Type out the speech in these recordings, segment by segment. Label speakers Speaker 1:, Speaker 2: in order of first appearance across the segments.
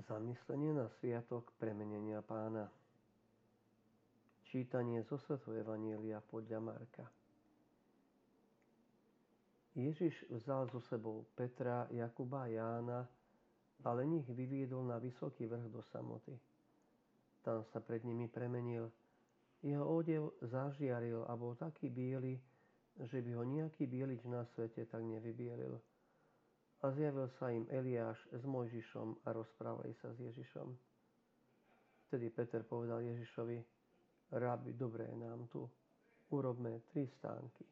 Speaker 1: Zamyslenie na sviatok premenenia pána. Čítanie zo Svetho Evanielia podľa Marka. Ježiš vzal so sebou Petra, Jakuba a Jána, ale nich vyviedol na vysoký vrch do samoty. Tam sa pred nimi premenil. Jeho odev zažiaril a bol taký biely, že by ho nejaký bielič na svete tak nevybielil a zjavil sa im Eliáš s Mojžišom a rozprávali sa s Ježišom. Vtedy Peter povedal Ježišovi, Rabi, dobré nám tu, urobme tri stánky.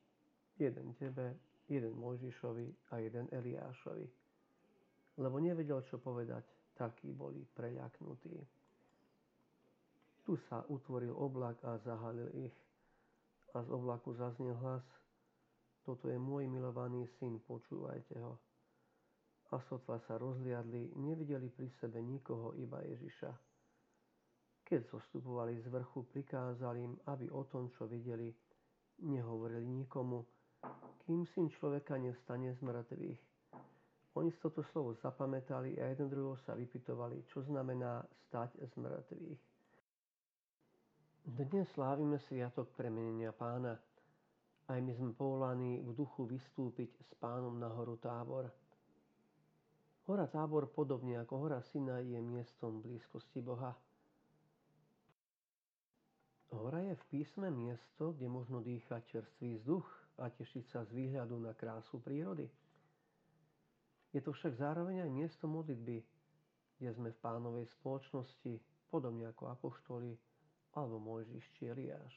Speaker 1: Jeden tebe, jeden Mojžišovi a jeden Eliášovi. Lebo nevedel, čo povedať, takí boli preľaknutí. Tu sa utvoril oblak a zahalil ich. A z oblaku zaznel hlas, toto je môj milovaný syn, počúvajte ho a sotva sa rozliadli, nevideli pri sebe nikoho, iba Ježiša. Keď zostupovali z vrchu, prikázal im, aby o tom, čo videli, nehovorili nikomu, kým syn človeka nevstane z mŕtvych. Oni si toto slovo zapamätali a jeden druhého sa vypitovali, čo znamená stať z mŕtvych. Dnes slávime sviatok premenenia pána. Aj my sme povolaní v duchu vystúpiť s pánom na horu tábor. Hora Tábor, podobne ako hora Sinaj, je miestom blízkosti Boha. Hora je v písme miesto, kde možno dýchať čerstvý vzduch a tešiť sa z výhľadu na krásu prírody. Je to však zároveň aj miesto modlitby, kde sme v pánovej spoločnosti, podobne ako apoštoli alebo Mojžiš či Eliáš.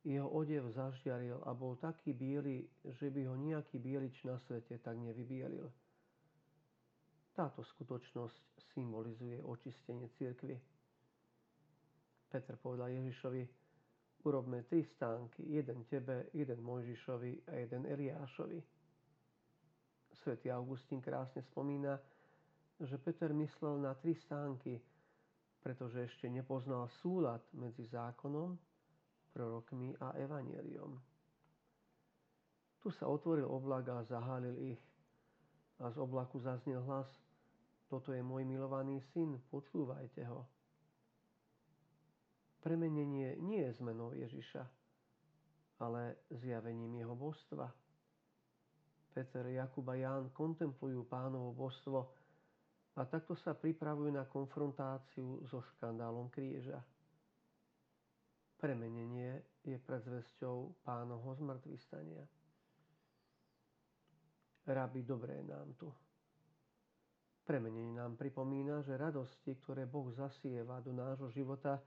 Speaker 1: Jeho odev zažiaril a bol taký biely, že by ho nejaký bielič na svete tak nevybielil – táto skutočnosť symbolizuje očistenie cirkvy. Peter povedal Ježišovi, urobme tri stánky, jeden tebe, jeden Mojžišovi a jeden Eliášovi. Svetý Augustín krásne spomína, že Peter myslel na tri stánky, pretože ešte nepoznal súlad medzi zákonom, prorokmi a evaneliom. Tu sa otvoril oblak a zahálil ich a z oblaku zaznel hlas – toto je môj milovaný syn, počúvajte ho. Premenenie nie je zmenou Ježiša, ale zjavením jeho božstva. Peter, Jakub a Ján kontemplujú pánovo božstvo a takto sa pripravujú na konfrontáciu so škandálom kríža. Premenenie je predzvesťou pánovho zmrtvistania. Rabi, dobré nám tu. Premenenie nám pripomína, že radosti, ktoré Boh zasieva do nášho života,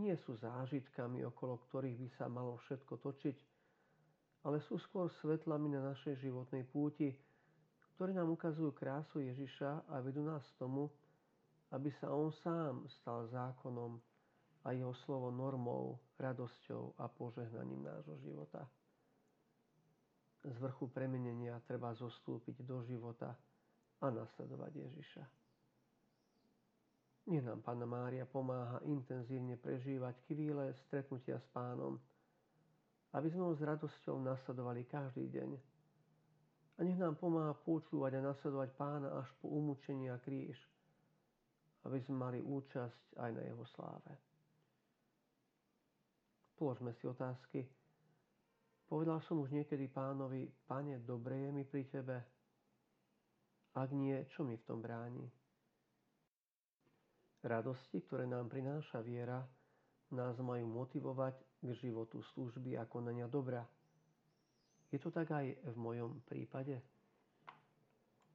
Speaker 1: nie sú zážitkami, okolo ktorých by sa malo všetko točiť, ale sú skôr svetlami na našej životnej púti, ktoré nám ukazujú krásu Ježiša a vedú nás tomu, aby sa On sám stal zákonom a Jeho slovo normou, radosťou a požehnaním nášho života. Z vrchu premenenia treba zostúpiť do života – a nasledovať Ježiša. Nech nám Pána Mária pomáha intenzívne prežívať chvíle stretnutia s Pánom, aby sme ho s radosťou nasledovali každý deň. A nech nám pomáha počúvať a nasledovať Pána až po umúčení a kríž, aby sme mali účasť aj na jeho sláve. Položme si otázky. Povedal som už niekedy pánovi, pane, dobre je mi pri tebe, ak nie, čo mi v tom bráni? Radosti, ktoré nám prináša viera, nás majú motivovať k životu služby a konania dobra. Je to tak aj v mojom prípade?